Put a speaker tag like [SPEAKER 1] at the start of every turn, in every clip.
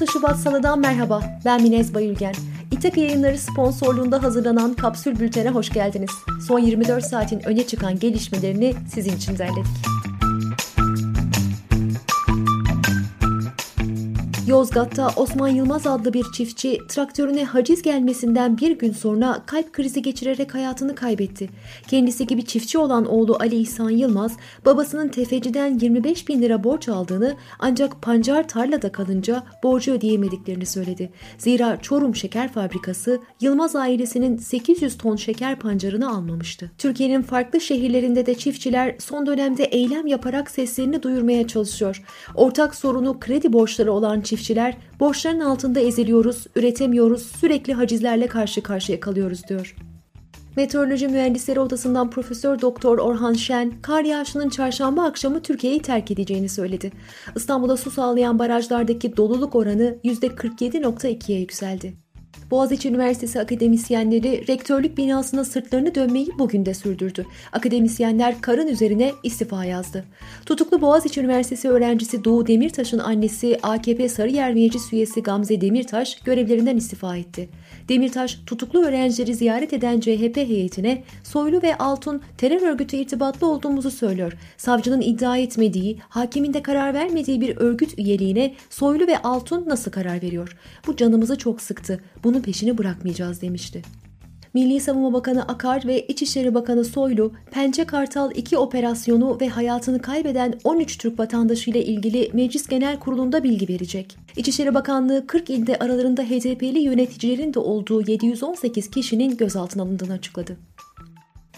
[SPEAKER 1] 16 Şubat Salı'dan merhaba. Ben Minez Bayülgen. İtaki yayınları sponsorluğunda hazırlanan Kapsül Bülten'e hoş geldiniz. Son 24 saatin öne çıkan gelişmelerini sizin için derledik. Yozgat'ta Osman Yılmaz adlı bir çiftçi traktörüne haciz gelmesinden bir gün sonra kalp krizi geçirerek hayatını kaybetti. Kendisi gibi çiftçi olan oğlu Ali İhsan Yılmaz babasının tefeciden 25 bin lira borç aldığını ancak pancar tarlada kalınca borcu ödeyemediklerini söyledi. Zira Çorum Şeker Fabrikası Yılmaz ailesinin 800 ton şeker pancarını almamıştı. Türkiye'nin farklı şehirlerinde de çiftçiler son dönemde eylem yaparak seslerini duyurmaya çalışıyor. Ortak sorunu kredi borçları olan çiftçiler çiftçiler borçların altında eziliyoruz, üretemiyoruz, sürekli hacizlerle karşı karşıya kalıyoruz diyor. Meteoroloji Mühendisleri Odası'ndan Profesör Doktor Orhan Şen, kar yağışının çarşamba akşamı Türkiye'yi terk edeceğini söyledi. İstanbul'da su sağlayan barajlardaki doluluk oranı %47.2'ye yükseldi. Boğaziçi Üniversitesi akademisyenleri rektörlük binasına sırtlarını dönmeyi bugün de sürdürdü. Akademisyenler karın üzerine istifa yazdı. Tutuklu Boğaziçi Üniversitesi öğrencisi Doğu Demirtaş'ın annesi AKP Sarıyer Meclis üyesi Gamze Demirtaş görevlerinden istifa etti. Demirtaş tutuklu öğrencileri ziyaret eden CHP heyetine Soylu ve Altun terör örgütü irtibatlı olduğumuzu söylüyor. Savcının iddia etmediği, hakimin de karar vermediği bir örgüt üyeliğine Soylu ve Altun nasıl karar veriyor? Bu canımızı çok sıktı. Bunun peşini bırakmayacağız demişti. Milli Savunma Bakanı Akar ve İçişleri Bakanı Soylu, Pençe Kartal 2 operasyonu ve hayatını kaybeden 13 Türk vatandaşı ile ilgili Meclis Genel Kurulu'nda bilgi verecek. İçişleri Bakanlığı 40 ilde aralarında HDP'li yöneticilerin de olduğu 718 kişinin gözaltına alındığını açıkladı.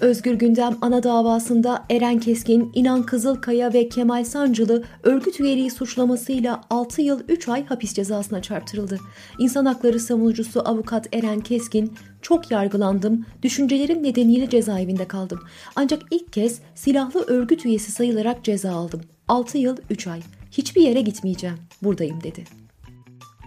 [SPEAKER 1] Özgür Gündem ana davasında Eren Keskin, İnan Kızılkaya ve Kemal Sancılı örgüt üyeliği suçlamasıyla 6 yıl 3 ay hapis cezasına çarptırıldı. İnsan hakları savunucusu avukat Eren Keskin, çok yargılandım, düşüncelerim nedeniyle cezaevinde kaldım. Ancak ilk kez silahlı örgüt üyesi sayılarak ceza aldım. 6 yıl 3 ay. Hiçbir yere gitmeyeceğim. Buradayım dedi.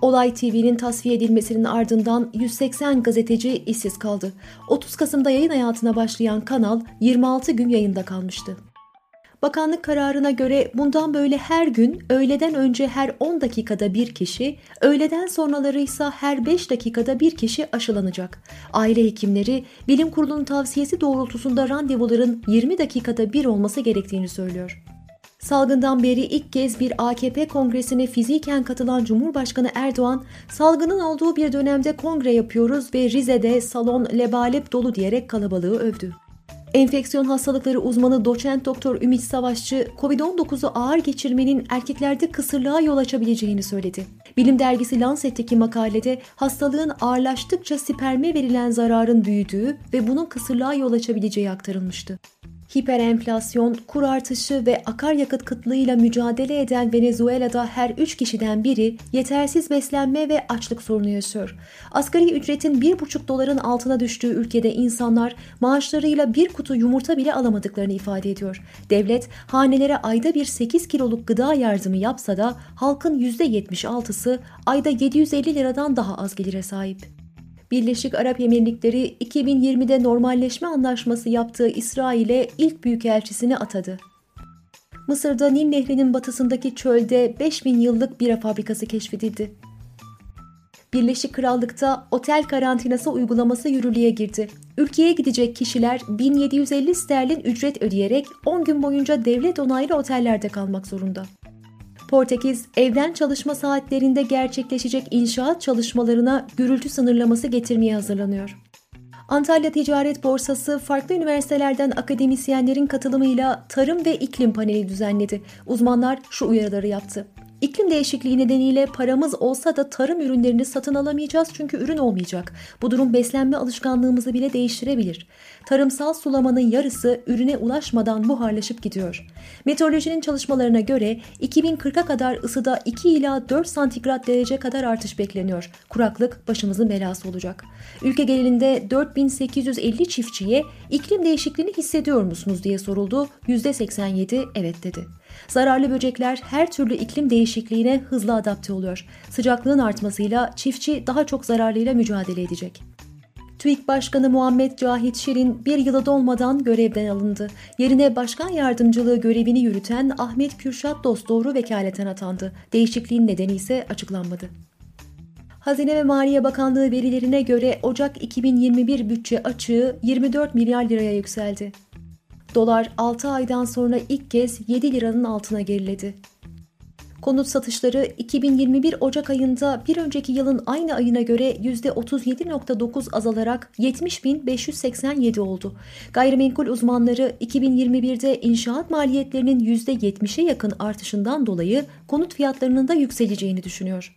[SPEAKER 1] Olay TV'nin tasfiye edilmesinin ardından 180 gazeteci işsiz kaldı. 30 Kasım'da yayın hayatına başlayan kanal 26 gün yayında kalmıştı. Bakanlık kararına göre bundan böyle her gün öğleden önce her 10 dakikada bir kişi, öğleden sonraları ise her 5 dakikada bir kişi aşılanacak. Aile hekimleri bilim kurulunun tavsiyesi doğrultusunda randevuların 20 dakikada bir olması gerektiğini söylüyor. Salgından beri ilk kez bir AKP kongresine fiziken katılan Cumhurbaşkanı Erdoğan, salgının olduğu bir dönemde kongre yapıyoruz ve Rize'de salon lebalep dolu diyerek kalabalığı övdü. Enfeksiyon hastalıkları uzmanı doçent doktor Ümit Savaşçı, COVID-19'u ağır geçirmenin erkeklerde kısırlığa yol açabileceğini söyledi. Bilim dergisi Lancet'teki makalede hastalığın ağırlaştıkça sperme verilen zararın büyüdüğü ve bunun kısırlığa yol açabileceği aktarılmıştı. Hiperenflasyon, kur artışı ve akaryakıt kıtlığıyla mücadele eden Venezuela'da her 3 kişiden biri yetersiz beslenme ve açlık sorunu yaşıyor. Asgari ücretin 1,5 doların altına düştüğü ülkede insanlar maaşlarıyla bir kutu yumurta bile alamadıklarını ifade ediyor. Devlet hanelere ayda bir 8 kiloluk gıda yardımı yapsa da halkın %76'sı ayda 750 liradan daha az gelire sahip. Birleşik Arap Emirlikleri 2020'de normalleşme anlaşması yaptığı İsrail'e ilk büyükelçisini atadı. Mısır'da Nil Nehri'nin batısındaki çölde 5000 yıllık bira fabrikası keşfedildi. Birleşik Krallık'ta otel karantinası uygulaması yürürlüğe girdi. Ülkeye gidecek kişiler 1750 sterlin ücret ödeyerek 10 gün boyunca devlet onaylı otellerde kalmak zorunda. Portekiz, evden çalışma saatlerinde gerçekleşecek inşaat çalışmalarına gürültü sınırlaması getirmeye hazırlanıyor. Antalya Ticaret Borsası farklı üniversitelerden akademisyenlerin katılımıyla tarım ve iklim paneli düzenledi. Uzmanlar şu uyarıları yaptı. İklim değişikliği nedeniyle paramız olsa da tarım ürünlerini satın alamayacağız çünkü ürün olmayacak. Bu durum beslenme alışkanlığımızı bile değiştirebilir. Tarımsal sulamanın yarısı ürüne ulaşmadan buharlaşıp gidiyor. Meteorolojinin çalışmalarına göre 2040'a kadar ısıda 2 ila 4 santigrat derece kadar artış bekleniyor. Kuraklık başımızın belası olacak. Ülke genelinde 4850 çiftçiye iklim değişikliğini hissediyor musunuz diye soruldu. %87 evet dedi. Zararlı böcekler her türlü iklim değişikliğine hızlı adapte oluyor. Sıcaklığın artmasıyla çiftçi daha çok zararlıyla mücadele edecek. TÜİK Başkanı Muhammed Cahit Şirin bir yılı dolmadan görevden alındı. Yerine başkan yardımcılığı görevini yürüten Ahmet Kürşat Dostoğru vekaleten atandı. Değişikliğin nedeni ise açıklanmadı. Hazine ve Maliye Bakanlığı verilerine göre Ocak 2021 bütçe açığı 24 milyar liraya yükseldi. Dolar 6 aydan sonra ilk kez 7 liranın altına geriledi. Konut satışları 2021 Ocak ayında bir önceki yılın aynı ayına göre %37.9 azalarak 70.587 oldu. Gayrimenkul uzmanları 2021'de inşaat maliyetlerinin %70'e yakın artışından dolayı konut fiyatlarının da yükseleceğini düşünüyor.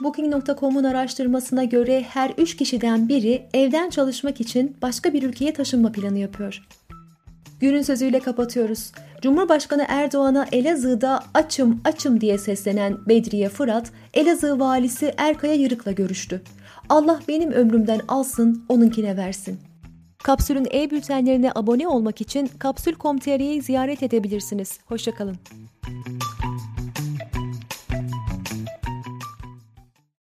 [SPEAKER 1] Booking.com'un araştırmasına göre her 3 kişiden biri evden çalışmak için başka bir ülkeye taşınma planı yapıyor. Günün sözüyle kapatıyoruz. Cumhurbaşkanı Erdoğan'a Elazığ'da açım açım diye seslenen Bedriye Fırat, Elazığ valisi Erkaya Yırık'la görüştü. Allah benim ömrümden alsın, onunkine versin. Kapsül'ün e-bültenlerine abone olmak için kapsül.com.tr'yi ziyaret edebilirsiniz. Hoşçakalın.